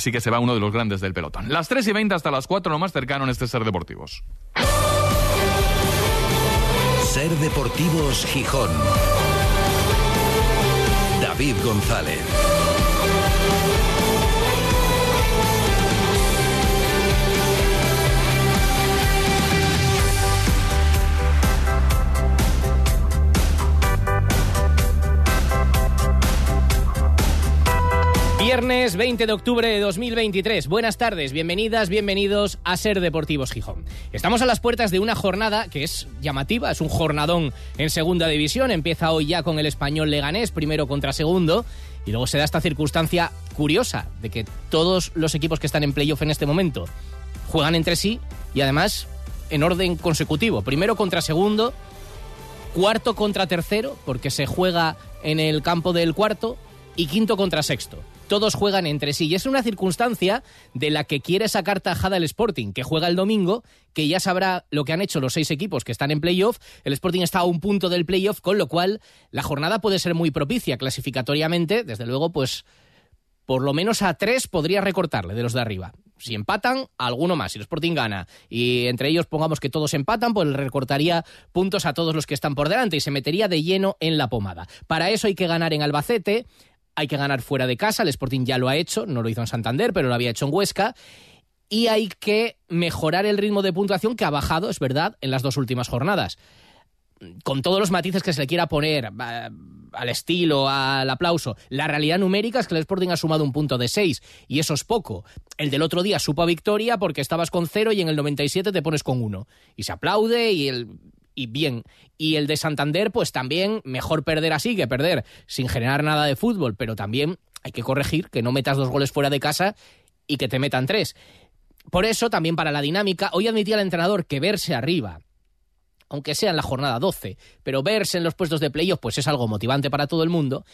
sí que se va uno de los grandes del pelotón. Las 3 y 20 hasta las 4, lo más cercano en este Ser Deportivos. Ser Deportivos Gijón. David González. Viernes 20 de octubre de 2023. Buenas tardes, bienvenidas, bienvenidos a Ser Deportivos Gijón. Estamos a las puertas de una jornada que es llamativa, es un jornadón en segunda división. Empieza hoy ya con el español Leganés, primero contra segundo. Y luego se da esta circunstancia curiosa de que todos los equipos que están en playoff en este momento juegan entre sí y además en orden consecutivo. Primero contra segundo, cuarto contra tercero, porque se juega en el campo del cuarto, y quinto contra sexto todos juegan entre sí. Y es una circunstancia de la que quiere sacar tajada el Sporting, que juega el domingo, que ya sabrá lo que han hecho los seis equipos que están en playoff. El Sporting está a un punto del playoff, con lo cual la jornada puede ser muy propicia clasificatoriamente. Desde luego, pues por lo menos a tres podría recortarle de los de arriba. Si empatan, alguno más. Si el Sporting gana y entre ellos pongamos que todos empatan, pues le recortaría puntos a todos los que están por delante y se metería de lleno en la pomada. Para eso hay que ganar en Albacete, hay que ganar fuera de casa, el Sporting ya lo ha hecho, no lo hizo en Santander, pero lo había hecho en Huesca. Y hay que mejorar el ritmo de puntuación que ha bajado, es verdad, en las dos últimas jornadas. Con todos los matices que se le quiera poner al estilo, al aplauso, la realidad numérica es que el Sporting ha sumado un punto de seis y eso es poco. El del otro día supo a victoria porque estabas con cero y en el 97 te pones con uno. Y se aplaude y el y bien. Y el de Santander, pues también mejor perder así que perder sin generar nada de fútbol, pero también hay que corregir que no metas dos goles fuera de casa y que te metan tres. Por eso, también para la dinámica, hoy admitía el entrenador que verse arriba, aunque sea en la jornada 12, pero verse en los puestos de playoff, pues es algo motivante para todo el mundo.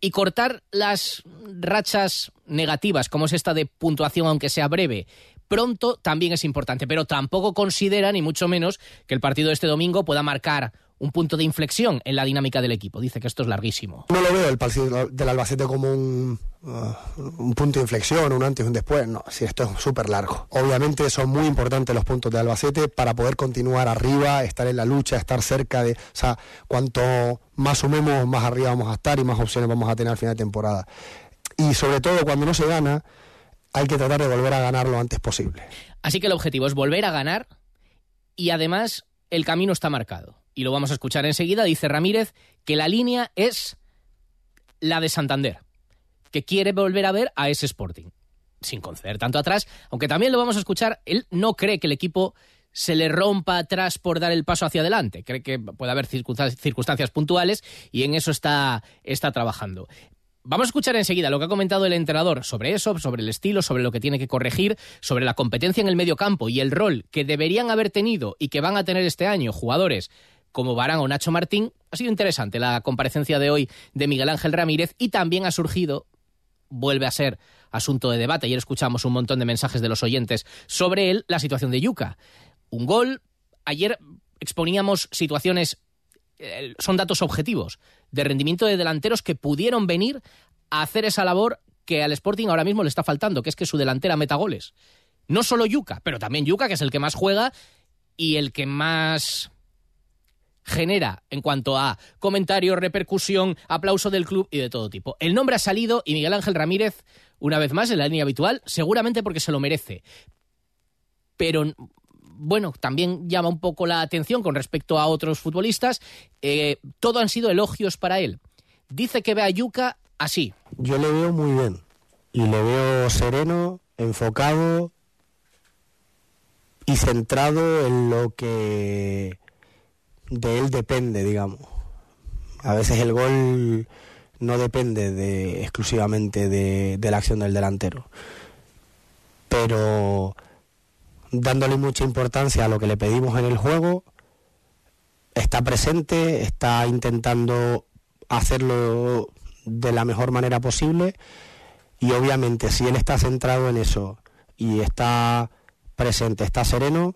Y cortar las rachas negativas, como es esta de puntuación, aunque sea breve, pronto también es importante, pero tampoco considera, ni mucho menos, que el partido de este domingo pueda marcar un punto de inflexión en la dinámica del equipo. Dice que esto es larguísimo. No lo veo el partido del Albacete como un, uh, un punto de inflexión, un antes y un después. No, sí, esto es súper largo. Obviamente son muy importantes los puntos de Albacete para poder continuar arriba, estar en la lucha, estar cerca de... O sea, cuanto más sumemos, más arriba vamos a estar y más opciones vamos a tener al final de temporada. Y sobre todo cuando no se gana, hay que tratar de volver a ganar lo antes posible. Así que el objetivo es volver a ganar y además el camino está marcado. Y lo vamos a escuchar enseguida. Dice Ramírez que la línea es la de Santander, que quiere volver a ver a ese Sporting, sin conceder tanto atrás, aunque también lo vamos a escuchar, él no cree que el equipo se le rompa atrás por dar el paso hacia adelante. Cree que puede haber circunstancias puntuales y en eso está, está trabajando. Vamos a escuchar enseguida lo que ha comentado el entrenador sobre eso, sobre el estilo, sobre lo que tiene que corregir, sobre la competencia en el medio campo y el rol que deberían haber tenido y que van a tener este año jugadores como Barán o Nacho Martín. Ha sido interesante la comparecencia de hoy de Miguel Ángel Ramírez y también ha surgido, vuelve a ser asunto de debate, ayer escuchamos un montón de mensajes de los oyentes sobre él, la situación de Yuca. Un gol, ayer exponíamos situaciones son datos objetivos de rendimiento de delanteros que pudieron venir a hacer esa labor que al Sporting ahora mismo le está faltando, que es que su delantera meta goles. No solo Yuca, pero también Yuca, que es el que más juega y el que más genera en cuanto a comentarios, repercusión, aplauso del club y de todo tipo. El nombre ha salido y Miguel Ángel Ramírez, una vez más en la línea habitual, seguramente porque se lo merece. Pero bueno, también llama un poco la atención con respecto a otros futbolistas. Eh, todo han sido elogios para él. Dice que ve a Yuca así. Yo le veo muy bien. Y le veo sereno, enfocado y centrado en lo que de él depende, digamos. A veces el gol no depende de, exclusivamente de, de la acción del delantero. Pero dándole mucha importancia a lo que le pedimos en el juego, está presente, está intentando hacerlo de la mejor manera posible y obviamente si él está centrado en eso y está presente, está sereno,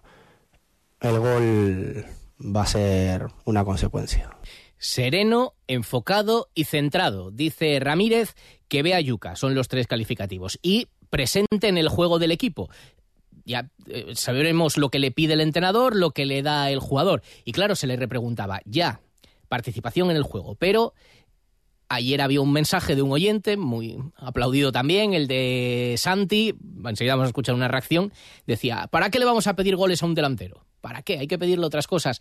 el gol va a ser una consecuencia. Sereno, enfocado y centrado, dice Ramírez que ve a Yuca, son los tres calificativos. Y presente en el juego del equipo. Ya eh, sabremos lo que le pide el entrenador, lo que le da el jugador. Y claro, se le repreguntaba, ya, participación en el juego, pero Ayer había un mensaje de un oyente, muy aplaudido también, el de Santi, enseguida vamos a escuchar una reacción, decía, ¿para qué le vamos a pedir goles a un delantero? ¿Para qué? Hay que pedirle otras cosas.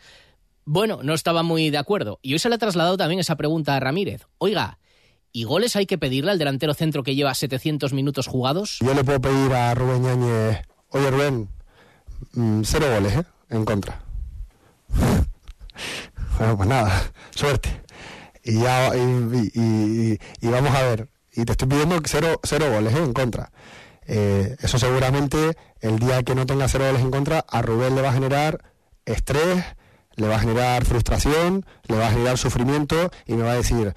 Bueno, no estaba muy de acuerdo. Y hoy se le ha trasladado también esa pregunta a Ramírez. Oiga, ¿y goles hay que pedirle al delantero centro que lleva 700 minutos jugados? Yo le puedo pedir a Rubén Ñañez, oye Rubén, mm, cero goles, ¿eh? En contra. bueno, pues nada, suerte y ya y, vamos a ver y te estoy pidiendo cero, cero goles ¿eh? en contra eh, eso seguramente el día que no tenga cero goles en contra a Rubén le va a generar estrés le va a generar frustración le va a generar sufrimiento y me va a decir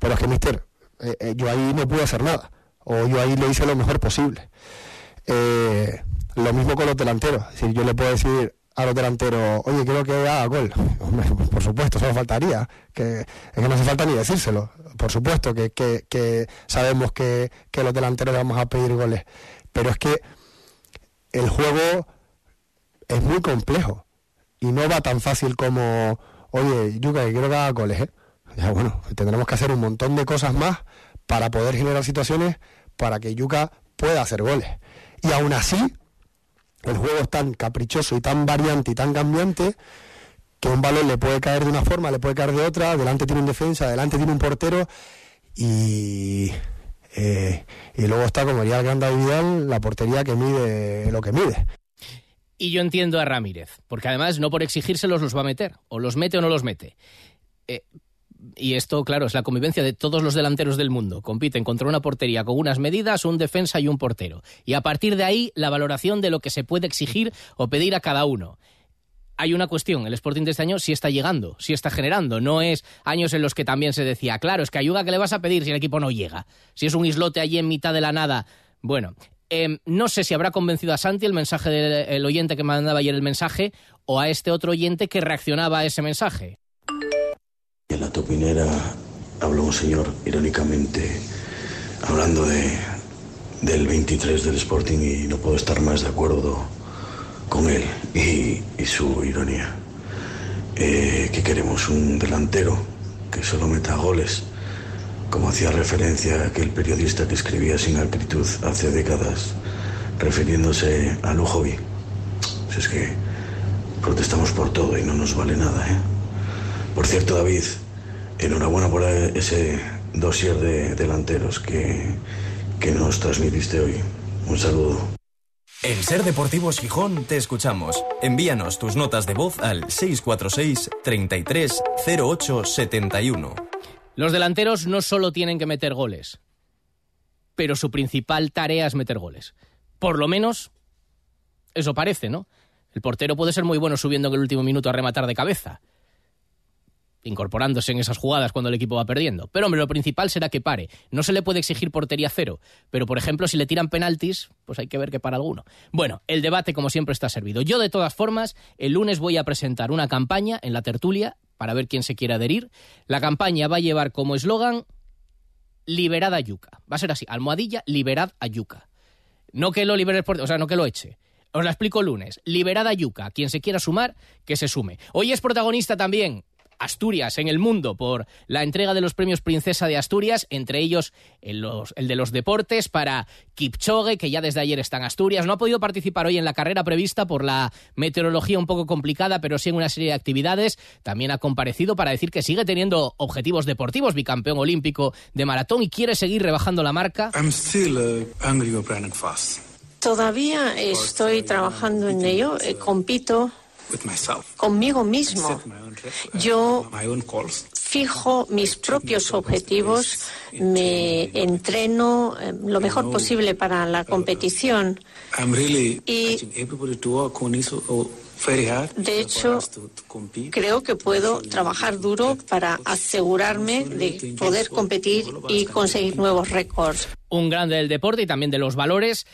pero es que mister eh, yo ahí no pude hacer nada o yo ahí lo hice lo mejor posible lo mismo con los delanteros es decir yo le puedo decir a los delanteros, oye, quiero que haga gol. por supuesto, solo faltaría. Que, es que no hace falta ni decírselo. Por supuesto que, que, sabemos que, que los delanteros le vamos a pedir goles. Pero es que el juego es muy complejo. Y no va tan fácil como, oye, Yuka, quiero que haga goles. ¿eh? Ya, bueno, tendremos que hacer un montón de cosas más para poder generar situaciones para que Yuka pueda hacer goles. Y aún así, el juego es tan caprichoso y tan variante y tan cambiante que un balón le puede caer de una forma, le puede caer de otra, delante tiene un defensa, delante tiene un portero y, eh, y luego está, como diría el gran David Vidal, la portería que mide lo que mide. Y yo entiendo a Ramírez, porque además no por exigírselos los va a meter, o los mete o no los mete. Eh, y esto, claro, es la convivencia de todos los delanteros del mundo. Compiten contra una portería con unas medidas, un defensa y un portero. Y a partir de ahí, la valoración de lo que se puede exigir o pedir a cada uno. Hay una cuestión, el Sporting de este año sí está llegando, sí está generando. No es años en los que también se decía, claro, es que ayuda que le vas a pedir si el equipo no llega. Si es un islote allí en mitad de la nada. Bueno, em, no sé si habrá convencido a Santi el mensaje del oyente que mandaba ayer el mensaje o a este otro oyente que reaccionaba a ese mensaje. En la topinera habló un señor, irónicamente, hablando de, del 23 del Sporting y no puedo estar más de acuerdo con él y, su ironía. Eh, ¿Qué queremos? ¿Un delantero que solo meta goles? Como hacía referencia aquel periodista que escribía sin acritud hace décadas, refiriéndose a Lujovi. Pues es que protestamos por todo y no nos vale nada, ¿eh? Por cierto, David, enhorabuena por ese dossier de delanteros que, que nos transmitiste hoy. Un saludo. En Ser Deportivos Gijón te escuchamos. Envíanos tus notas de voz al 646 33 08 71. Los delanteros no solo tienen que meter goles, pero su principal tarea es meter goles. Por lo menos, eso parece, ¿no? El portero puede ser muy bueno subiendo en el último minuto a rematar de cabeza, incorporándose en esas jugadas cuando el equipo va perdiendo. Pero hombre, lo principal será que pare. No se le puede exigir portería cero, pero por ejemplo, si le tiran penaltis, pues hay que ver que para alguno. Bueno, el debate como siempre está servido. Yo de todas formas, el lunes voy a presentar una campaña en la tertulia para ver quién se quiere adherir. La campaña va a llevar como eslogan Liberad a Yuca. Va a ser así, almohadilla, liberad a Yuca. No que lo libere el o sea, no que lo eche. Os la explico el lunes. Liberad a Yuca. Quien se quiera sumar, que se sume. Hoy es protagonista también Asturias en el mundo por la entrega de los premios Princesa de Asturias, entre ellos el, de los deportes para Kipchoge, que ya desde ayer está en Asturias. No ha podido participar hoy en la carrera prevista por la meteorología un poco complicada, pero sí en una serie de actividades. También ha comparecido para decir que sigue teniendo objetivos deportivos, bicampeón olímpico de maratón y quiere seguir rebajando la marca. Todavía estoy trabajando en ello, eh, compito conmigo mismo. Yo fijo mis propios objetivos, me entreno eh, lo mejor posible para la competición. Y de hecho, creo que puedo trabajar duro para asegurarme de poder competir y conseguir nuevos récords. Un grande del deporte y también de los valores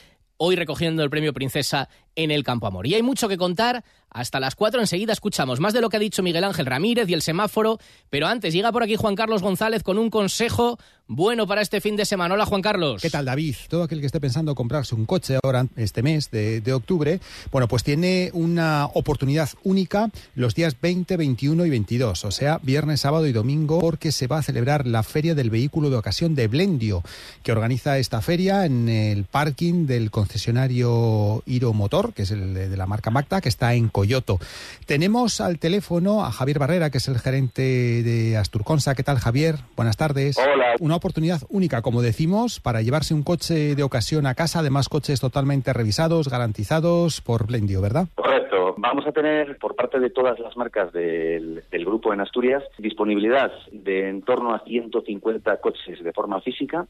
hoy recogiendo el premio Princesa en el Campo Amor. Y hay mucho que contar. Hasta las 4 enseguida escuchamos más de lo que ha dicho Miguel Ángel Ramírez y el semáforo. Pero antes llega por aquí Juan Carlos González con un consejo bueno para este fin de semana. Hola Juan Carlos. ¿Qué tal David? Todo aquel que esté pensando comprarse un coche ahora, este mes de, de octubre, bueno, pues tiene una oportunidad única los días 20, 21 y 22. O sea, viernes, sábado y domingo, porque se va a celebrar la Feria del Vehículo de Ocasión de Blendio, que organiza esta feria en el parking del concesionario Iro Motor, que es el de la marca Magda, que está en Coyoto. Tenemos al teléfono a Javier Barrera, que es el gerente de Asturconsa. ¿Qué tal, Javier? Buenas tardes. Hola. Una oportunidad única, como decimos, para llevarse un coche de ocasión a casa, además coches totalmente revisados, garantizados por Blendio, ¿verdad? Correcto. Vamos a tener por parte de todas las marcas del, del grupo en Asturias disponibilidad de en torno a 150 coches de forma física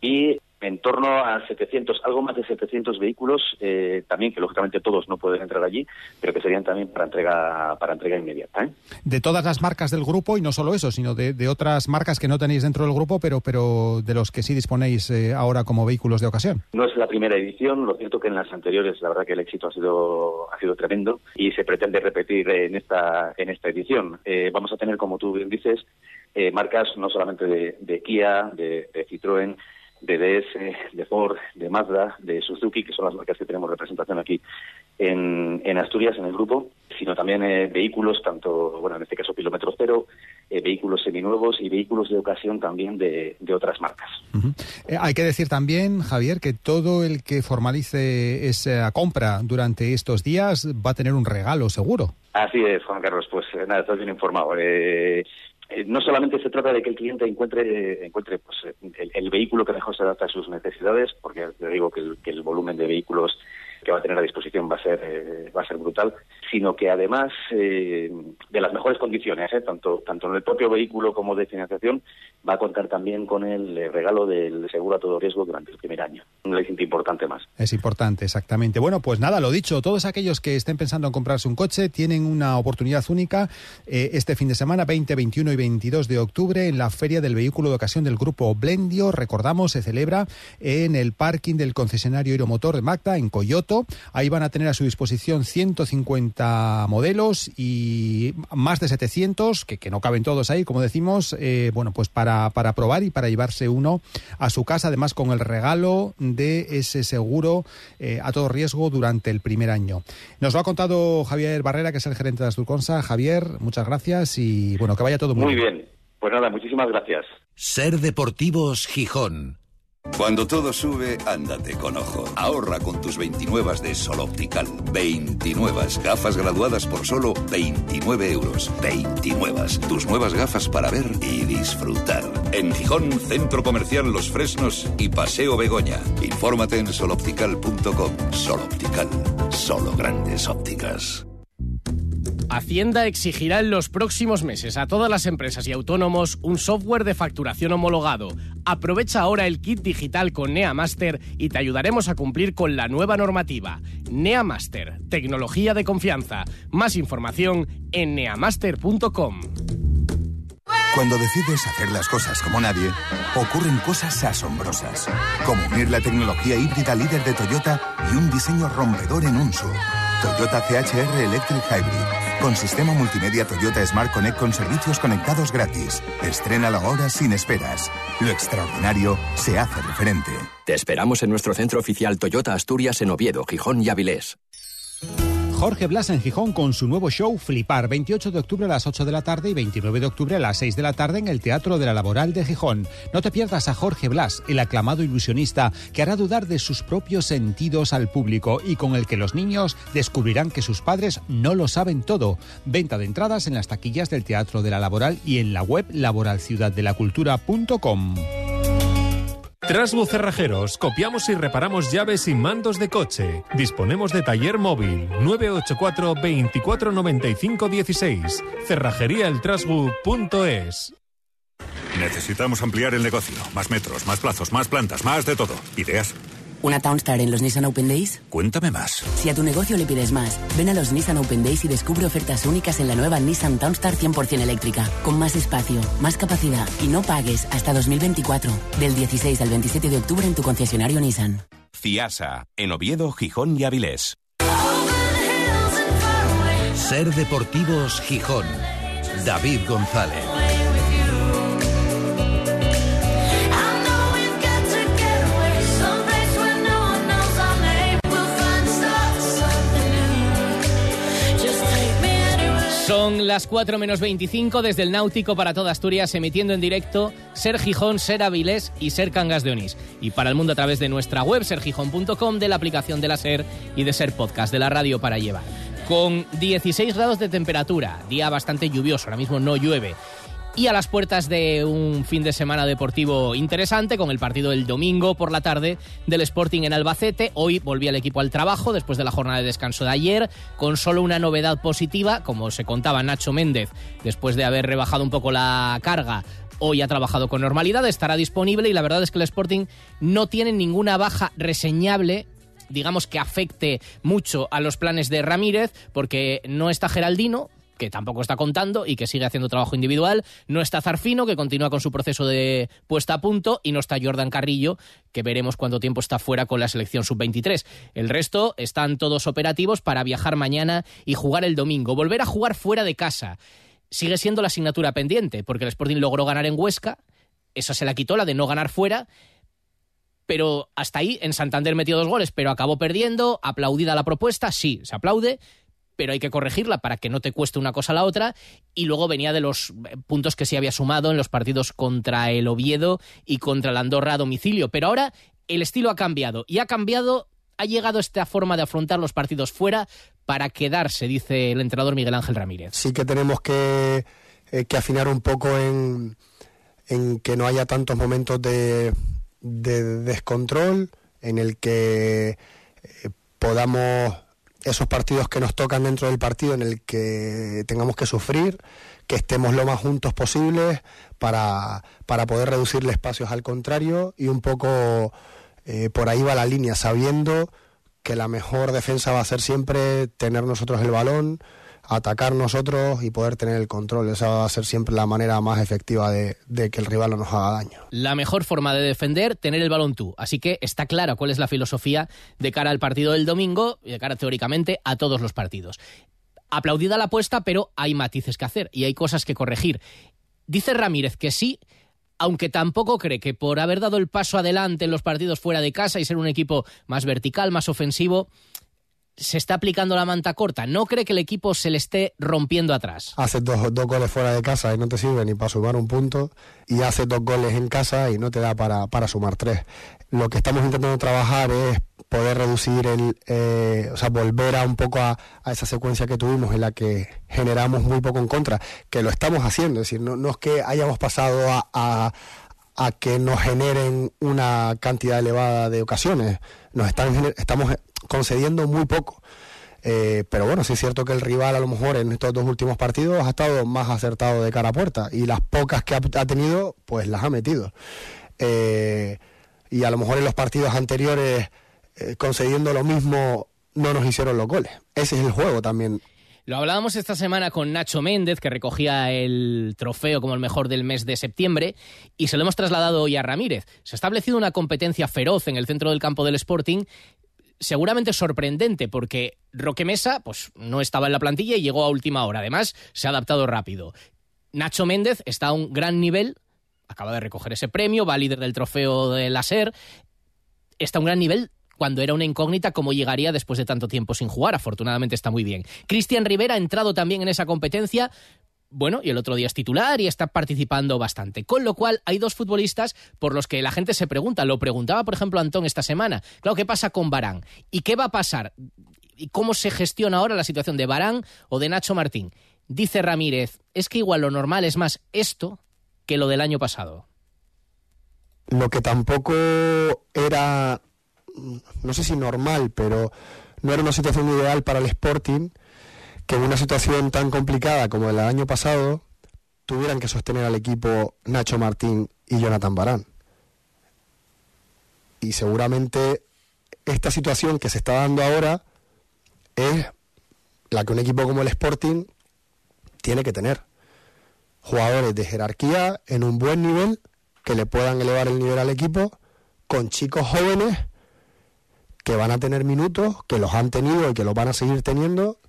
y en torno a 700, algo más de 700 vehículos, eh, también que lógicamente todos no pueden entrar allí, pero que serían también para entrega para entrega inmediata. ¿eh? De todas las marcas del grupo, y no solo eso, sino de, de otras marcas que no tenéis dentro del grupo, pero, pero de los que sí disponéis eh, ahora como vehículos de ocasión. No es la primera edición, lo cierto que en las anteriores la verdad que el éxito ha sido ha sido tremendo y se pretende repetir en esta en esta edición. Eh, vamos a tener, como tú bien dices, eh, marcas no solamente de, de Kia, de, de Citroën, de DS, de Ford, de Mazda, de Suzuki, que son las marcas que tenemos representación aquí en, en Asturias, en el grupo, sino también eh, vehículos, tanto, bueno, en este caso kilómetro cero, eh, vehículos seminuevos y vehículos de ocasión también de, de otras marcas. Uh -huh. eh, hay que decir también, Javier, que todo el que formalice esa compra durante estos días va a tener un regalo seguro. Así es, Juan Carlos, pues nada, estás bien informado. Eh, no solamente se trata de que el cliente encuentre encuentre pues, el, el, vehículo que mejor se adapta a sus necesidades, porque te digo que el, que el volumen de vehículos que va a tener a disposición va a ser eh, va a ser brutal, sino que además eh, de las mejores condiciones, eh, tanto tanto en el propio vehículo como de financiación, va a contar también con el regalo del seguro a todo riesgo durante el primer año. Un aliciente importante más. Es importante, exactamente. Bueno, pues nada, lo dicho, todos aquellos que estén pensando en comprarse un coche tienen una oportunidad única este fin de semana, 20, 21 y 22 de octubre, en la Feria del Vehículo de Ocasión del Grupo Blendio. Recordamos, se celebra en el parking del concesionario Aeromotor de Magda, en Ahí van a tener a su disposición 150 modelos y más de 700, que, que no caben todos ahí, como decimos, eh, bueno, pues para, para probar y para llevarse uno a su casa, además con el regalo de ese seguro eh, a todo riesgo durante el primer año. Nos lo ha contado Javier Barrera, que es el gerente de Asturconsa. Javier, muchas gracias y bueno, que vaya todo muy, muy bien. bien. Pues nada, muchísimas gracias. Ser Deportivos Gijón. Cuando todo sube, ándate con ojo. Ahorra con tus 29 de Sol Optical. 29 gafas graduadas por solo 29 euros. 29. Tus nuevas gafas para ver y disfrutar. En Gijón, Centro Comercial Los Fresnos y Paseo Begoña. Infórmate en soloptical.com. Sol Optical. Solo grandes ópticas. Hacienda exigirá en los próximos meses a todas las empresas y autónomos un software de facturación homologado. Aprovecha ahora el kit digital con NeaMaster y te ayudaremos a cumplir con la nueva normativa. NeaMaster, tecnología de confianza. Más información en neamaster.com. Cuando decides hacer las cosas como nadie, ocurren cosas asombrosas, como unir la tecnología híbrida líder de Toyota y un diseño rompedor en un SUV. Toyota CHR Electric Hybrid, con sistema multimedia Toyota Smart Connect con servicios conectados gratis. Estrena ahora sin esperas. Lo extraordinario se hace referente. Te esperamos en nuestro centro oficial Toyota Asturias en Oviedo, Gijón y Avilés. Jorge Blas en Gijón con su nuevo show Flipar, 28 de octubre a las 8 de la tarde y 29 de octubre a las 6 de la tarde en el Teatro de la Laboral de Gijón. No te pierdas a Jorge Blas, el aclamado ilusionista que hará dudar de sus propios sentidos al público y con el que los niños descubrirán que sus padres no lo saben todo. Venta de entradas en las taquillas del Teatro de la Laboral y en la web laboralciudaddelacultura.com. Trasbu Cerrajeros, copiamos y reparamos llaves y mandos de coche. Disponemos de taller móvil 984 24 95 16. Cerrajeríaeltrasbu.es. Necesitamos ampliar el negocio. Más metros, más plazos, más plantas, más de todo. ¿Ideas? ¿Una Townstar en los Nissan Open Days? Cuéntame más. Si a tu negocio le pides más, ven a los Nissan Open Days y descubre ofertas únicas en la nueva Nissan Townstar 100% eléctrica, con más espacio, más capacidad y no pagues hasta 2024. Del 16 al 27 de octubre en tu concesionario Nissan. CIASA, en Oviedo, Gijón y Avilés. Ser Deportivos Gijón. David González. Son las 4 menos 25 desde el Náutico para toda Asturias, emitiendo en directo Ser Gijón, Ser Avilés y Ser Cangas de Onís. Y para el mundo a través de nuestra web, sergijón.com, de la aplicación de la Ser y de Ser Podcast, de la radio para llevar. Con 16 grados de temperatura, día bastante lluvioso, ahora mismo no llueve y a las puertas de un fin de semana deportivo interesante con el partido del domingo por la tarde del Sporting en Albacete. Hoy volvía el equipo al trabajo después de la jornada de descanso de ayer con solo una novedad positiva, como se contaba Nacho Méndez después de haber rebajado un poco la carga hoy ha trabajado con normalidad, estará disponible y la verdad es que el Sporting no tiene ninguna baja reseñable digamos que afecte mucho a los planes de Ramírez, porque no está Geraldino, que tampoco está contando y que sigue haciendo trabajo individual. No está Zarfino, que continúa con su proceso de puesta a punto. Y no está Jordan Carrillo, que veremos cuánto tiempo está fuera con la selección sub-23. El resto están todos operativos para viajar mañana y jugar el domingo. Volver a jugar fuera de casa. Sigue siendo la asignatura pendiente, porque el Sporting logró ganar en Huesca. Esa se la quitó, la de no ganar fuera pero hasta ahí en Santander metió dos goles, pero acabó perdiendo, aplaudida la propuesta, sí, se aplaude, pero hay que corregirla para que no te cueste una cosa a la otra. Y luego venía de los eh, puntos que se había sumado en los partidos contra el Oviedo y contra el Andorra a domicilio. Pero ahora el estilo ha cambiado y ha cambiado, ha llegado esta forma de afrontar los partidos fuera para quedarse, dice el entrenador Miguel Ángel Ramírez. Sí que tenemos que, eh, que afinar un poco en, en, que no haya tantos momentos de, de descontrol, en el que eh, podamos esos partidos que nos tocan dentro del partido en el que tengamos que sufrir, que estemos lo más juntos posibles para, para poder reducirle espacios al contrario y un poco eh, por ahí va la línea, sabiendo que la mejor defensa va a ser siempre tener nosotros el balón, atacar nosotros y poder tener el control. Esa va a ser siempre la manera más efectiva de, que el rival no nos haga daño. La mejor forma de defender, tener el balón tú. Así que está claro cuál es la filosofía de cara al partido del domingo y de cara teóricamente a todos los partidos. Aplaudida la apuesta, pero hay matices que hacer y hay cosas que corregir. Dice Ramírez que sí, aunque tampoco cree que por haber dado el paso adelante en los partidos fuera de casa y ser un equipo más vertical, más ofensivo, se está aplicando la manta corta. ¿No cree que el equipo se le esté rompiendo atrás? Haces dos, dos, goles fuera de casa y no te sirve ni para sumar un punto. Y haces dos goles en casa y no te da para, para sumar tres. Lo que estamos intentando trabajar es poder reducir el, eh, o sea, volver a un poco a, esa secuencia que tuvimos en la que generamos muy poco en contra, que lo estamos haciendo, es decir, no, no es que hayamos pasado a, a, a, que nos generen una cantidad elevada de ocasiones, nos están, estamos concediendo muy poco. Eh, pero bueno, sí es cierto que el rival a lo mejor en estos dos últimos partidos ha estado más acertado de cara a puerta y las pocas que ha, tenido, pues las ha metido. Eh, y a lo mejor en los partidos anteriores, eh, concediendo lo mismo, no nos hicieron los goles. Ese es el juego también. Lo hablábamos esta semana con Nacho Méndez, que recogía el trofeo como el mejor del mes de septiembre, y se lo hemos trasladado hoy a Ramírez. Se ha establecido una competencia feroz en el centro del campo del Sporting seguramente sorprendente porque Roque Mesa pues, no estaba en la plantilla y llegó a última hora. Además, se ha adaptado rápido. Nacho Méndez está a un gran nivel, acaba de recoger ese premio, va líder del trofeo de la SER, está a un gran nivel cuando era una incógnita cómo llegaría después de tanto tiempo sin jugar. Afortunadamente está muy bien. Cristian Rivera ha entrado también en esa competencia, bueno, y el otro día es titular y está participando bastante. Con lo cual, hay dos futbolistas por los que la gente se pregunta. Lo preguntaba, por ejemplo, Antón esta semana. Claro, ¿qué pasa con Barán? ¿Y qué va a pasar? ¿Y cómo se gestiona ahora la situación de Barán o de Nacho Martín? Dice Ramírez, es que igual lo normal es más esto que lo del año pasado. Lo que tampoco era, no sé si normal, pero no era una situación ideal para el Sporting que en una situación tan complicada como el año pasado tuvieran que sostener al equipo Nacho Martín y Jonathan Barán. Y seguramente esta situación que se está dando ahora es la que un equipo como el Sporting tiene que tener. Jugadores de jerarquía en un buen nivel que le puedan elevar el nivel al equipo con chicos jóvenes que van a tener minutos, que los han tenido y que los van a seguir teniendo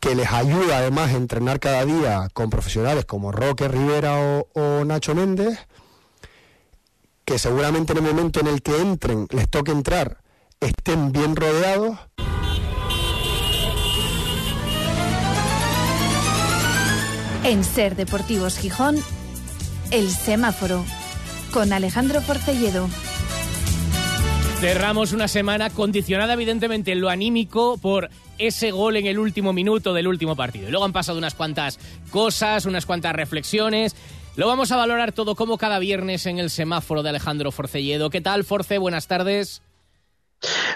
que les ayuda además a entrenar cada día con profesionales como Roque Rivera o, Nacho Méndez, que seguramente en el momento en el que entren, les toque entrar, estén bien rodeados. En Ser Deportivos Gijón, El Semáforo, con Alejandro Porcelledo. Cerramos una semana condicionada evidentemente en lo anímico por ese gol en el último minuto del último partido. Y luego han pasado unas cuantas cosas, unas cuantas reflexiones. Lo vamos a valorar todo como cada viernes en el semáforo de Alejandro Forcelledo. ¿Qué tal, Force? Buenas tardes.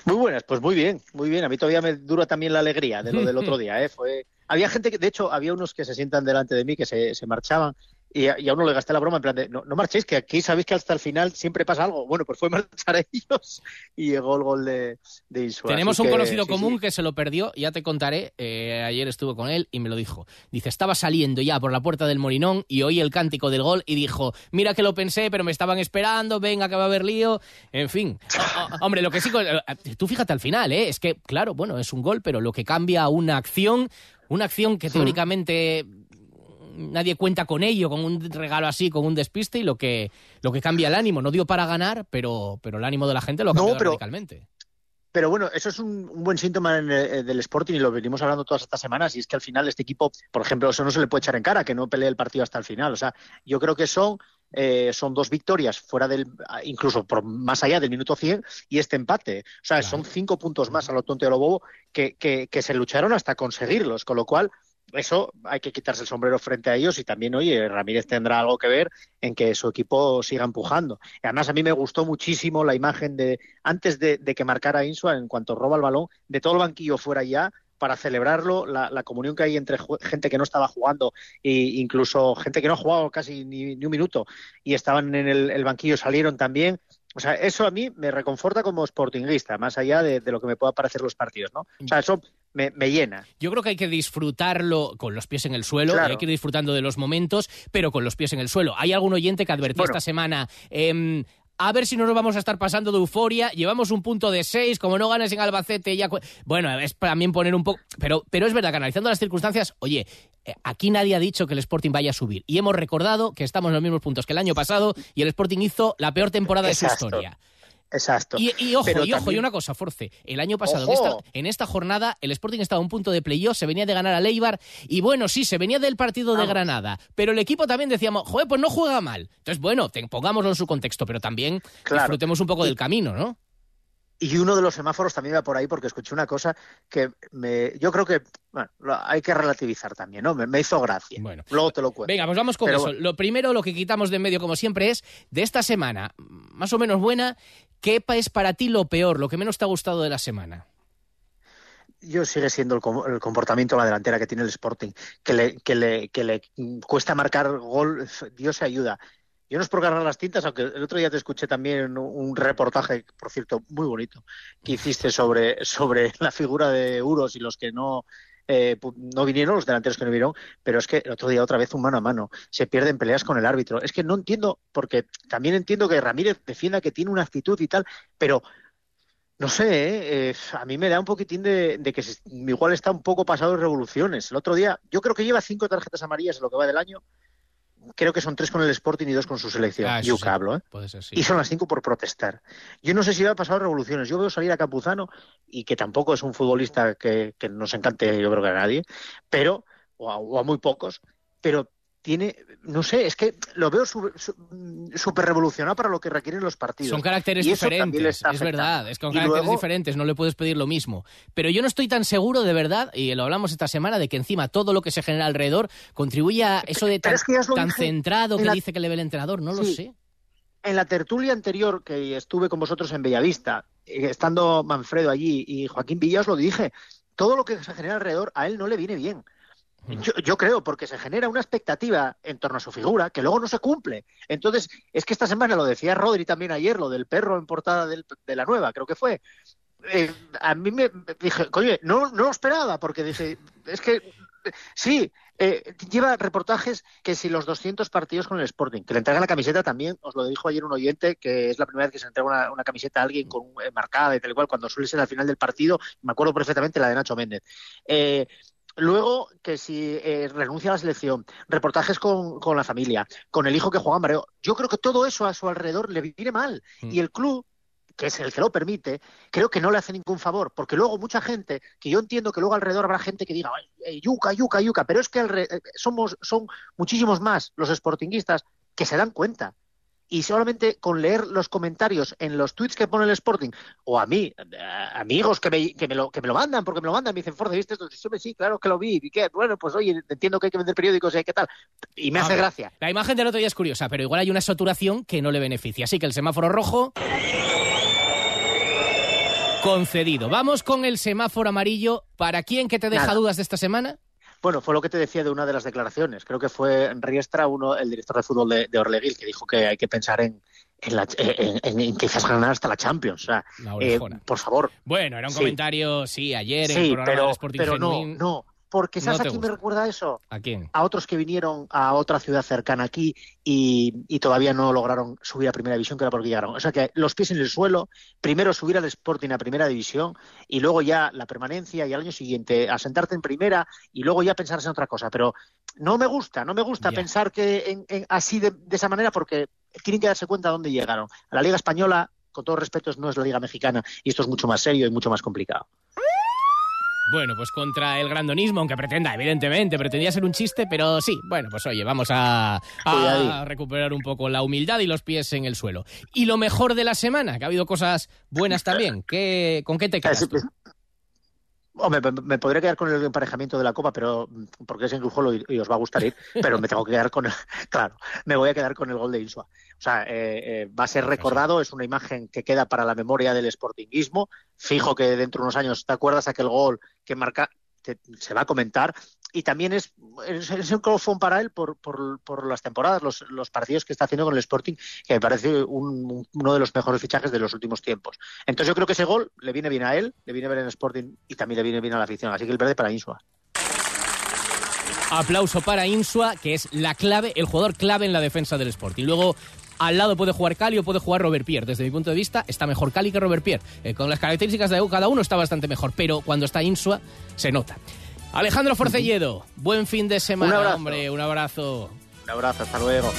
Muy buenas, pues muy bien, muy bien. A mí todavía me dura también la alegría de lo del otro día. ¿eh? Fue... Había gente que, de hecho, había unos que se sientan delante de mí que se, se marchaban y a, y a, uno le gasté la broma en plan de, no, no, marchéis, que aquí sabéis que hasta el final siempre pasa algo. Bueno, pues fue marchar a ellos y llegó el gol de, de Insua. Tenemos Así un que, conocido sí, común sí. que se lo perdió, ya te contaré, eh, ayer estuve con él y me lo dijo. Dice, estaba saliendo ya por la puerta del Molinón y oí el cántico del gol y dijo, mira que lo pensé, pero me estaban esperando, venga que va a haber lío. En fin, hombre, lo que sí, eh, tú fíjate al final, ¿eh? es que, claro, bueno, es un gol, pero lo que cambia una acción, una acción que teóricamente nadie cuenta con ello, con un regalo así, con un despiste y lo que, lo que cambia el ánimo. No dio para ganar, pero, pero el ánimo de la gente lo ha No, cambiado pero- radicalmente. Pero bueno, eso es un, un buen síntoma en, eh, del Sporting y lo venimos hablando todas estas semanas. Y es que al final este equipo, por ejemplo, eso no se le puede echar en cara, que no pelee el partido hasta el final. O sea, yo creo que son, eh, son dos victorias fuera del, incluso por más allá del minuto 100 y este empate. O sea, son cinco puntos más a lo tonto y a lo bobo que, que, que se lucharon hasta conseguirlos. Con lo cual, eso hay que quitarse el sombrero frente a ellos y también, oye, Ramírez tendrá algo que ver en que su equipo siga empujando. Y además, a mí me gustó muchísimo la imagen de, antes de, que marcara Insua, en cuanto roba el balón, de todo el banquillo fuera ya para celebrarlo, la, la comunión que hay entre gente que no estaba jugando e incluso gente que no ha jugado casi ni, ni un minuto y estaban en el, el banquillo, salieron también. O sea, eso a mí me reconforta como sportinguista, más allá de, de lo que me pueda parecer los partidos, ¿no? O sea, eso me, me llena. Yo creo que hay que disfrutarlo con los pies en el suelo, Claro. hay que ir disfrutando de los momentos, pero con los pies en el suelo. Hay algún oyente que advertía Bueno. esta semana. em, a ver si no nos vamos a estar pasando de euforia. Llevamos un punto de seis, como no ganes en Albacete, ya. Bueno, es también poner un poco. Pero, pero es verdad que analizando las circunstancias, oye, eh, aquí nadie ha dicho que el Sporting vaya a subir. Y hemos recordado que estamos en los mismos puntos que el año pasado y el Sporting hizo la peor temporada de su historia. Exacto. Y, y ojo, Pero y ojo, también- y una cosa, Force. El año pasado, en esta, en esta jornada, el Sporting estaba a un punto de playoff, se venía de ganar a Leibar, y bueno, sí, se venía del partido de. Granada, pero el equipo también decíamos, joder, pues no juega mal. Entonces, bueno, te- pongámoslo en su contexto, pero también Claro. disfrutemos un poco del camino, ¿no? Y uno de los semáforos también va por ahí porque escuché una cosa que me, yo creo que bueno, hay que relativizar también, ¿no? Me, me hizo gracia. Bueno. Luego te lo cuento. Venga, pues vamos con Pero eso. bueno. Lo primero, lo que quitamos de en medio, como siempre, es de esta semana, más o menos buena, ¿qué es para ti lo peor, lo que menos te ha gustado de la semana? yo sigue siendo el, com- el comportamiento de la delantera que tiene el Sporting, que le, que le, cuesta marcar gol, Dios se ayuda. Yo no es por ganar las tintas, aunque el otro día te escuché también un, reportaje, por cierto, muy bonito, que hiciste sobre, sobre la figura de Uros y los que no, eh, no vinieron, los delanteros que no vinieron, pero es que el otro día otra vez un mano a mano, se pierden peleas con el árbitro. Es que no entiendo, porque también entiendo que Ramírez defienda que tiene una actitud y tal, pero no sé, ¿eh? Eh, a mí me da un poquitín de, de que igual está un poco pasado de revoluciones. El otro día, yo creo que lleva cinco tarjetas amarillas en lo que va del año. Creo que son tres con el Sporting y dos con su selección. Ah, yo sí. hablo, ¿eh? Puede ser, sí. Y son las cinco por protestar. Yo no sé si va a pasar revoluciones. Yo veo salir a Campuzano y que tampoco es un futbolista que, que nos encante, yo creo que a nadie, pero, o a, o a muy pocos, pero tiene, no sé, es que lo veo súper revolucionado para lo que requieren los partidos. Son caracteres diferentes, es verdad, es que son caracteres luego- diferentes, no le puedes pedir lo mismo. Pero yo no estoy tan seguro de verdad, y lo hablamos esta semana, de que encima todo lo que se genera alrededor contribuye a eso de tan, es que centrado en que la- dice que le ve el entrenador, no lo sé. En la tertulia anterior que estuve con vosotros en Bellavista, eh, estando Manfredo allí y Joaquín Villa, os lo dije, todo lo que se genera alrededor a él no le viene bien. Yo, yo creo, porque se genera una expectativa en torno a su figura que luego no se cumple. Entonces, es que esta semana lo decía Rodri también ayer, lo del perro en portada de la nueva, creo que fue. Eh, a mí me dije, oye, no, no lo esperaba, porque dije, es que sí, eh, lleva reportajes que si los 200 partidos con el Sporting, que le entregan la camiseta también, os lo dijo ayer un oyente, que es la primera vez que se entrega una, camiseta a alguien con eh, marcada y tal cual, cuando suele ser al final del partido, me acuerdo perfectamente la de Nacho Méndez. Eh, Luego, que si eh, renuncia a la selección, reportajes con, con, la familia, con el hijo que juega en Mareo, yo creo que todo eso a su alrededor le viene mal. Mm. Y el club, que es el que lo permite, creo que no le hace ningún favor, porque luego mucha gente, que yo entiendo que luego alrededor habrá gente que diga, yuca, yuca, yuca, pero es que eh, somos, son muchísimos más los sportinguistas que se dan cuenta y solamente con leer los comentarios en los tweets que pone el Sporting, o a mí, amigos que me, que me, lo, que me lo mandan, porque me lo mandan, me dicen, Forza, ¿viste esto? Sí, claro que lo vi, y qué, bueno, pues oye, entiendo que hay que vender periódicos y qué tal, y me hace gracia. La imagen del otro día es curiosa, pero igual hay una saturación que no le beneficia, así que el semáforo rojo... Concedido. Vamos con el semáforo amarillo. ¿Para quién que te deja dudas de esta semana? Bueno, fue lo que te decía de una de las declaraciones. Creo que fue Riestra, uno, el director de fútbol de, de Orleguil, que dijo que hay que pensar en, en, la, en, quizás ganar hasta la Champions. O sea, eh, por favor. Bueno, era un comentario, sí, ayer en el programa pero, de Sporting pero no, no, porque ¿sabes a quién me recuerda eso? ¿A quién? A otros que vinieron a otra ciudad cercana aquí y, todavía no lograron subir a Primera División, que era porque llegaron. O sea que los pies en el suelo, primero subir al Sporting a Primera División y luego ya la permanencia y al año siguiente asentarte en Primera y luego ya pensarse en otra cosa. Pero no me gusta, no me gusta pensar que en, así de, de esa manera porque tienen que darse cuenta de dónde llegaron. A la Liga Española, con todo respeto, no es la Liga Mexicana y esto es mucho más serio y mucho más complicado. Bueno, pues contra el grandonismo, aunque pretenda, evidentemente, pretendía ser un chiste, pero sí, bueno, pues oye, vamos a, recuperar un poco la humildad y los pies en el suelo. Y lo mejor de la semana, que ha habido cosas buenas también, ¿Qué, ¿con qué te quedas tú? Me, podría quedar con el emparejamiento de la Copa, pero porque es en Grujolo y, os va a gustar ir, pero me tengo que quedar con el, claro, me voy a quedar con el gol de Insua. O sea, eh, eh, va a ser recordado, es una imagen que queda para la memoria del sportinguismo. Fijo que dentro de unos años, ¿te acuerdas aquel gol que marca? Se va a comentar y también es, es, un colofón para él por, por, por las temporadas, los, los, partidos que está haciendo con el Sporting, que me parece un, uno de los mejores fichajes de los últimos tiempos. Entonces yo creo que ese gol le viene bien a él, le viene bien al Sporting y también le viene bien a la afición. Así que el verde para Insua. Aplauso para Insua, que es la clave, el jugador clave en la defensa del Sporting. Luego al lado puede jugar Cali o puede jugar Robert Pierre. Desde mi punto de vista, está mejor Cali que Robert Pierre. Eh, con las características de cada uno está bastante mejor, pero cuando está Insua se nota. Alejandro Forcelledo, buen fin de semana, hombre, un abrazo. Un abrazo, hasta luego.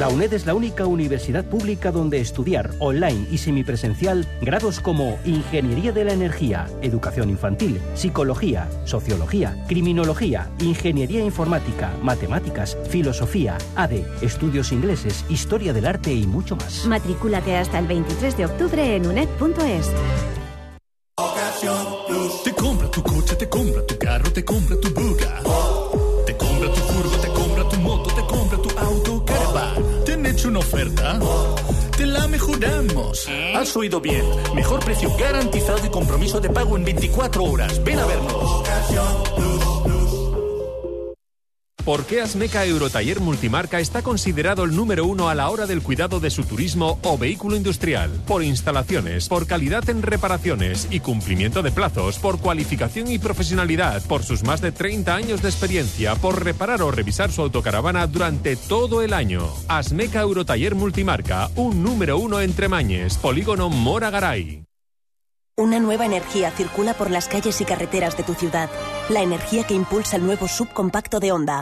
La UNED es la única universidad pública donde estudiar online y semipresencial grados como Ingeniería de la Energía, Educación Infantil, Psicología, Sociología, Criminología, Ingeniería Informática, Matemáticas, Filosofía, ADE, Estudios Ingleses, Historia del Arte y mucho más. Matrículate hasta el 23 de octubre en UNED.es. Te compra tu coche, te compra tu carro, te compra tu oferta? Te la mejoramos. Has oído bien. Mejor precio garantizado y compromiso de pago en 24 horas. Ven a vernos. ¿Por qué Asmeca Eurotaller Multimarca está considerado el número uno a la hora del cuidado de su turismo o vehículo industrial? Por instalaciones, por calidad en reparaciones y cumplimiento de plazos, por cualificación y profesionalidad, por sus más de 30 años de experiencia, por reparar o revisar su autocaravana durante todo el año. Asmeca Eurotaller Multimarca, un número uno entre Mañes, Polígono Mora Garay. Una nueva energía circula por las calles y carreteras de tu ciudad. La energía que impulsa el nuevo subcompacto de Honda.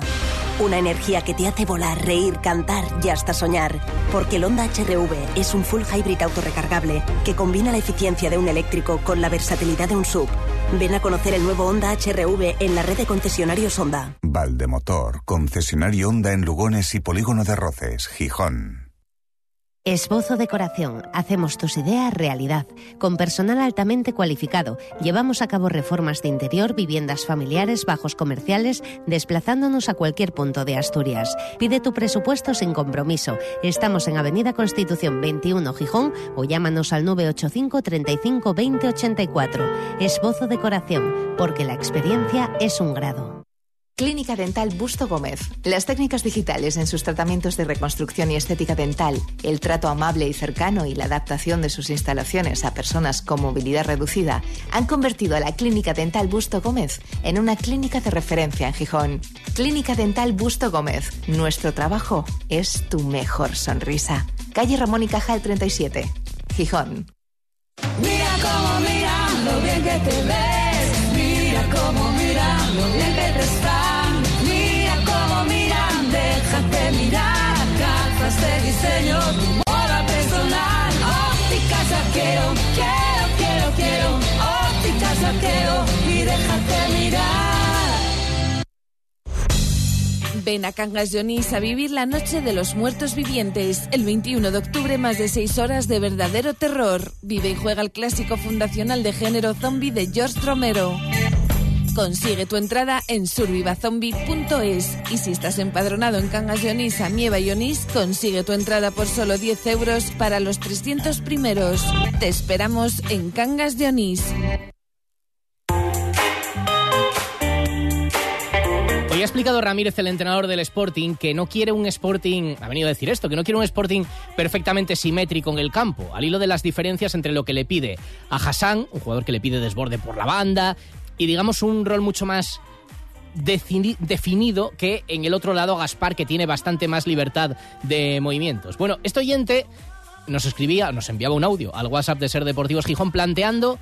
Una energía que te hace volar, reír, cantar y hasta soñar. Porque el Honda HRV es un full hybrid autorrecargable que combina la eficiencia de un eléctrico con la versatilidad de un sub. Ven a conocer el nuevo Honda HRV en la red de concesionarios Honda. Valdemotor, concesionario Honda en Lugones y Polígono de Roces, Gijón. Esbozo Decoración. Hacemos tus ideas realidad. Con personal altamente cualificado, llevamos a cabo reformas de interior, viviendas familiares, bajos comerciales, desplazándonos a cualquier punto de Asturias. Pide tu presupuesto sin compromiso. Estamos en Avenida Constitución 21 Gijón o llámanos al 985 35 20 84. Esbozo Decoración, porque la experiencia es un grado. Clínica Dental Busto Gómez. Las técnicas digitales en sus tratamientos de reconstrucción y estética dental, el trato amable y cercano y la adaptación de sus instalaciones a personas con movilidad reducida han convertido a la Clínica Dental Busto Gómez en una clínica de referencia en Gijón. Clínica Dental Busto Gómez. Nuestro trabajo es tu mejor sonrisa. Calle Ramón y Cajal 37. Gijón. ¡Mira! que te ves. Mira cómo miran, lo bien que De diseño, tu moda personal. Ópticas arquero, quiero, quiero, quiero. Ópticas arquero y déjate mirar. Ven a Cangas de Onís a vivir la noche de los muertos vivientes. El 21 de octubre, más de seis horas de verdadero terror. Vive y juega el clásico fundacional de género zombie de George Romero. Consigue tu entrada en survivazombie.es y si estás empadronado en Cangas de Onís, Amieva y Onís, consigue tu entrada por solo 10 euros para los 300 primeros. Te esperamos en Cangas de Onís. Hoy ha explicado Ramírez, el entrenador del Sporting, que no quiere un Sporting, ha venido a decir esto, que no quiere un Sporting perfectamente simétrico en el campo, al hilo de las diferencias entre lo que le pide a Hassan, un jugador que le pide desborde por la banda, y digamos un rol mucho más defini- definido que en el otro lado Gaspar, que tiene bastante más libertad de movimientos. Bueno, este oyente nos escribía, nos enviaba un audio al WhatsApp de Ser Deportivos Gijón planteando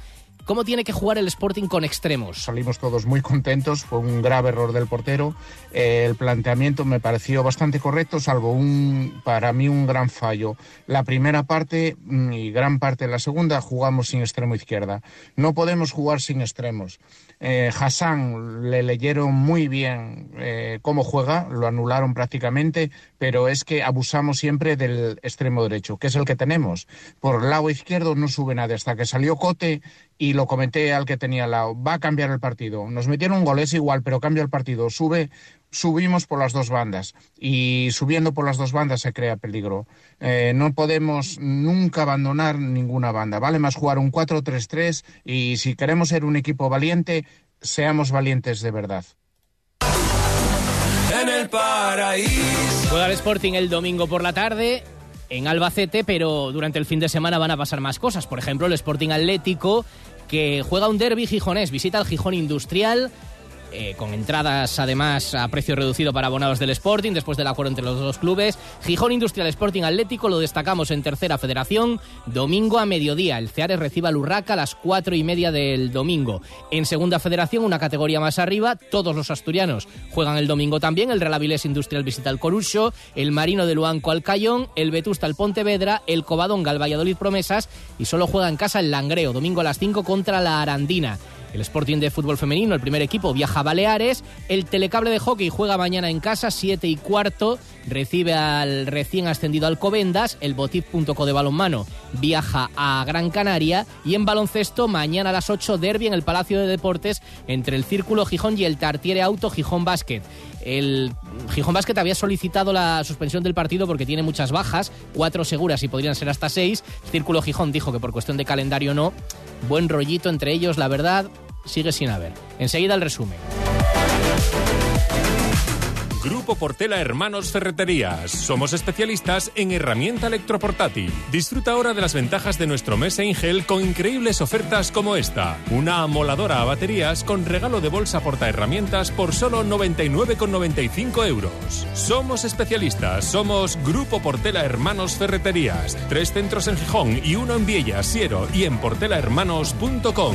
cómo tiene que jugar el Sporting con extremos. Salimos todos muy contentos, fue un grave error del portero. Eh, el planteamiento me pareció bastante correcto, salvo un, para mí un gran fallo. La primera parte mm, y gran parte de la segunda jugamos sin extremo izquierda. No podemos jugar sin extremos. Eh, Hassan le leyeron muy bien eh, cómo juega, lo anularon prácticamente, pero es que abusamos siempre del extremo derecho, que es el que tenemos. Por el lado izquierdo no sube nadie hasta que salió Cote y lo comenté al que tenía al lado. Va a cambiar el partido. Nos metieron un gol, es igual, pero cambia el partido. Sube, subimos por las dos bandas y subiendo por las dos bandas se crea peligro. Eh, no podemos nunca abandonar ninguna banda. Vale más jugar un 4-3-3 y si queremos ser un equipo valiente, seamos valientes de verdad. En el paraíso. Juega el Sporting el domingo por la tarde en Albacete, pero durante el fin de semana van a pasar más cosas. Por ejemplo, el Sporting Atlético, que juega un derby gijonés, visita al Gijón Industrial. Eh, con entradas además a precio reducido para abonados del Sporting, después del acuerdo entre los dos clubes. Gijón Industrial Sporting Atlético lo destacamos en tercera federación, domingo a mediodía. El Ceares recibe al Urraca a las cuatro y media del domingo. En segunda federación, una categoría más arriba, todos los asturianos juegan el domingo también. El Real Avilés Industrial visita al Corucho, el Marino de Luanco al Cayón, el Vetusta al Pontevedra, el Covadonga al Valladolid Promesas y solo juega en casa el Langreo, domingo a las 5 contra la Arandina. El Sporting de fútbol femenino, el primer equipo, viaja a Baleares. El Telecable de hockey juega mañana en casa, 7 y cuarto. Recibe al recién ascendido Alcobendas. El Botif.co de balonmano viaja a Gran Canaria. Y en baloncesto, mañana a las 8, derby en el Palacio de Deportes entre el Círculo Gijón y el Tartiere Auto Gijón Basket. El Gijón Basket había solicitado la suspensión del partido porque tiene muchas bajas, cuatro seguras y podrían ser hasta seis. Círculo Gijón dijo que por cuestión de calendario no. Buen rollito entre ellos, la verdad, sigue sin haber. Enseguida el resumen. Grupo Portela Hermanos Ferreterías. Somos especialistas en herramienta electroportátil. Disfruta ahora de las ventajas de nuestro mes Ingel con increíbles ofertas como esta. Una amoladora a baterías con regalo de bolsa porta herramientas por solo 99,95 euros. Somos especialistas. Somos Grupo Portela Hermanos Ferreterías. Tres centros en Gijón y uno en Viella, Siero y en portelahermanos.com.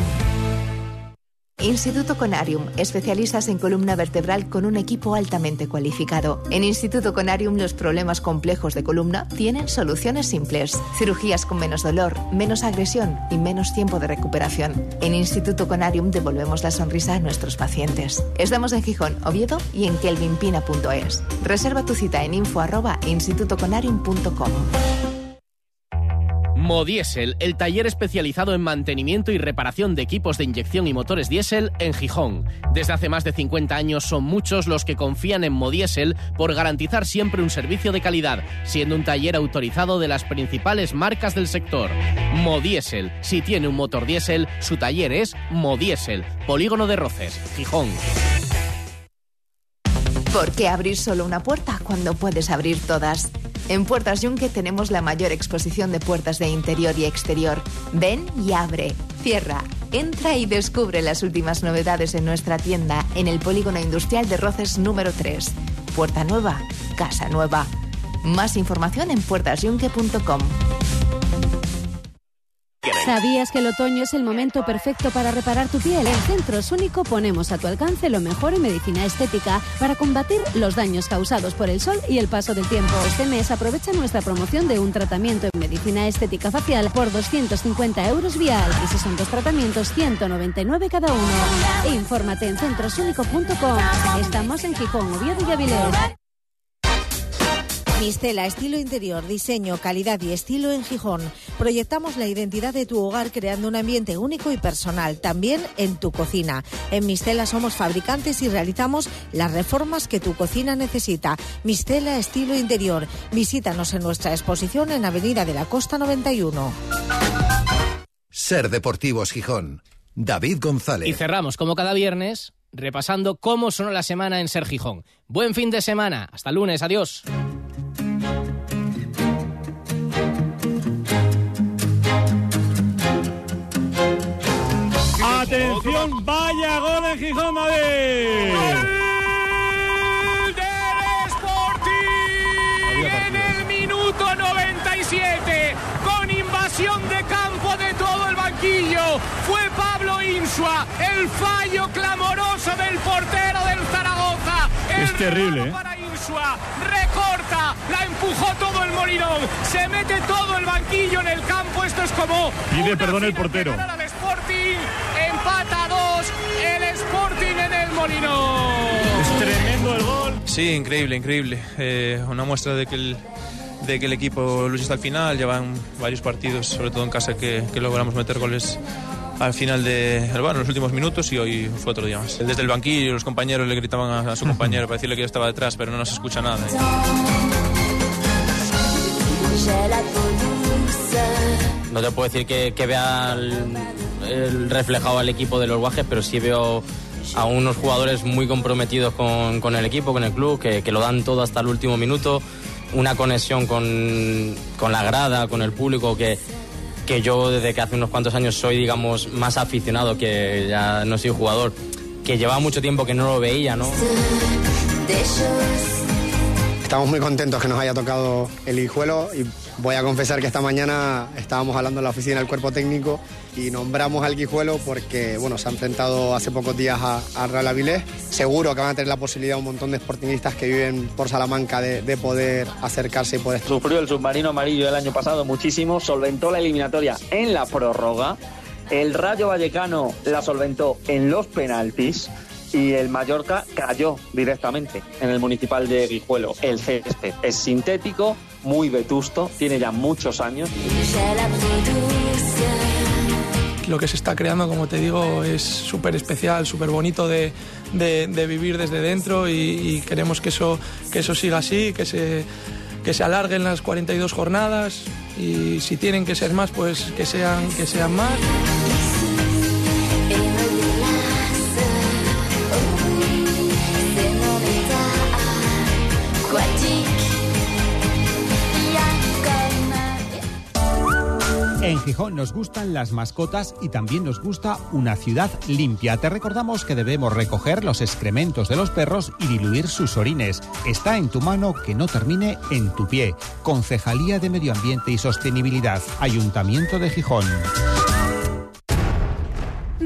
Instituto Conarium, especialistas en columna vertebral con un equipo altamente cualificado. En Instituto Conarium los problemas complejos de columna tienen soluciones simples. Cirugías con menos dolor, menos agresión y menos tiempo de recuperación. En Instituto Conarium devolvemos la sonrisa a nuestros pacientes. Estamos en Gijón, Oviedo y en kelvinpina.es. Reserva tu cita en info Modiesel, el taller especializado en mantenimiento y reparación de equipos de inyección y motores diésel en Gijón. Desde hace más de 50 años son muchos los que confían en Modiesel por garantizar siempre un servicio de calidad, siendo un taller autorizado de las principales marcas del sector. Modiesel, si tiene un motor diésel, su taller es Modiesel, Polígono de Roces, Gijón. ¿Por qué abrir solo una puerta cuando puedes abrir todas? En Puertas Yunque tenemos la mayor exposición de puertas de interior y exterior. Ven y abre, cierra, entra y descubre las últimas novedades en nuestra tienda en el Polígono Industrial de Roces número 3. Puerta nueva, casa nueva. Más información en puertasyunque.com. ¿Sabías que el otoño es el momento perfecto para reparar tu piel? En Centros Único ponemos a tu alcance lo mejor en medicina estética para combatir los daños causados por el sol y el paso del tiempo. Este mes aprovecha nuestra promoción de un tratamiento en medicina estética facial por 250 euros vial. Y si son dos tratamientos, 199 cada uno. Infórmate en centrosúnico.com. Estamos en Gijón, Oviedo y Avilés. Mistela, estilo interior, diseño, calidad y estilo en Gijón. Proyectamos la identidad de tu hogar creando un ambiente único y personal, también en tu cocina. En Mistela somos fabricantes y realizamos las reformas que tu cocina necesita. Mistela, estilo interior. Visítanos en nuestra exposición en Avenida de la Costa 91. Ser Deportivos Gijón. David González. Y cerramos, como cada viernes, repasando cómo sonó la semana en Ser Gijón. Buen fin de semana. Hasta lunes. Adiós. Atención, vaya gol en Gijón, David. en el minuto 97, con invasión de campo de todo el banquillo, fue Pablo Insua, el fallo clamoroso del portero del Zaragoza. El Es terrible, ¿eh? para Insua, recorta, la empujó todo el Molinón, se mete todo el banquillo en el campo, esto es como... Pide perdón el portero. Es tremendo el gol. Sí, increíble, increíble. Eh, una muestra de que, el, de que el equipo lucha hasta el final. Llevan varios partidos, sobre todo en casa, que, que logramos meter goles al final de bueno, en los últimos minutos y hoy fue otro día más. Desde el banquillo los compañeros le gritaban a, a su compañero para decirle que yo estaba detrás, pero no se escucha nada. No te puedo decir que, que vea el, el reflejado al equipo de los guajes, pero sí veo a unos jugadores muy comprometidos con, con el equipo, con el club, que, que lo dan todo hasta el último minuto, una conexión con, con la grada, con el público, que, que yo desde que hace unos cuantos años soy, digamos, más aficionado, que ya no soy jugador, que llevaba mucho tiempo que no lo veía, ¿no? Estamos muy contentos que nos haya tocado el guijuelo y voy a confesar que esta mañana estábamos hablando en la oficina del cuerpo técnico y nombramos al guijuelo porque bueno, se ha enfrentado hace pocos días a, a Real Avilés. Seguro que van a tener la posibilidad un montón de sportingistas que viven por Salamanca de, de poder acercarse y poder... Sufrió el submarino amarillo el año pasado muchísimo, solventó la eliminatoria en la prórroga. El Rayo Vallecano la solventó en los penaltis y el Mallorca cayó directamente en el municipal de Guijuelo. El césped es sintético, muy vetusto, tiene ya muchos años. Lo que se está creando, como te digo, es súper especial, súper bonito de, vivir desde dentro y, y queremos que eso, que eso siga así, que se, que se alarguen las 42 jornadas y si tienen que ser más, pues que sean, que sean más. En Gijón nos gustan las mascotas y también nos gusta una ciudad limpia. Te recordamos que debemos recoger los excrementos de los perros y diluir sus orines. Está en tu mano que no termine en tu pie. Concejalía de Medio Ambiente y Sostenibilidad, Ayuntamiento de Gijón.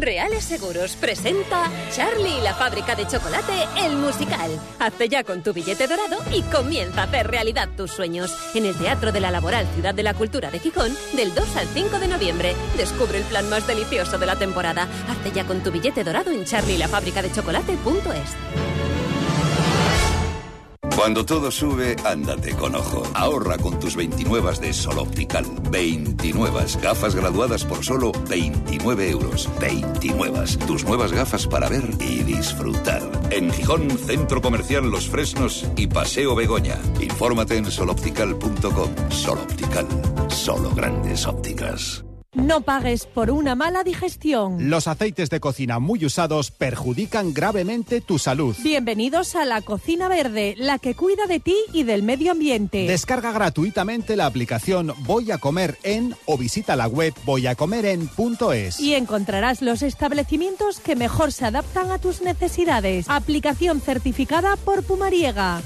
Reales Seguros presenta Charlie y la fábrica de chocolate, el musical. Hazte ya con tu billete dorado y comienza a hacer realidad tus sueños. En el Teatro de la Laboral Ciudad de la Cultura de Gijón, del 2 al 5 de noviembre. Descubre el plan más delicioso de la temporada. Hazte ya con tu billete dorado en charlielafabricadechocolate.es. Cuando todo sube, ándate con ojo. Ahorra con tus 29 de Sol Optical. 29 gafas graduadas por solo 29 euros. 29. Tus nuevas gafas para ver y disfrutar. En Gijón, Centro Comercial Los Fresnos y Paseo Begoña. Infórmate en soloptical.com. Sol Optical. Solo grandes ópticas. No pagues por una mala digestión. Los aceites de cocina muy usados perjudican gravemente tu salud. Bienvenidos a la Cocina Verde, la que cuida de ti y del medio ambiente. Descarga gratuitamente la aplicación Voy a comer en o visita la web voyacomeren.es. Y encontrarás los establecimientos que mejor se adaptan a tus necesidades. Aplicación certificada por Pumariega.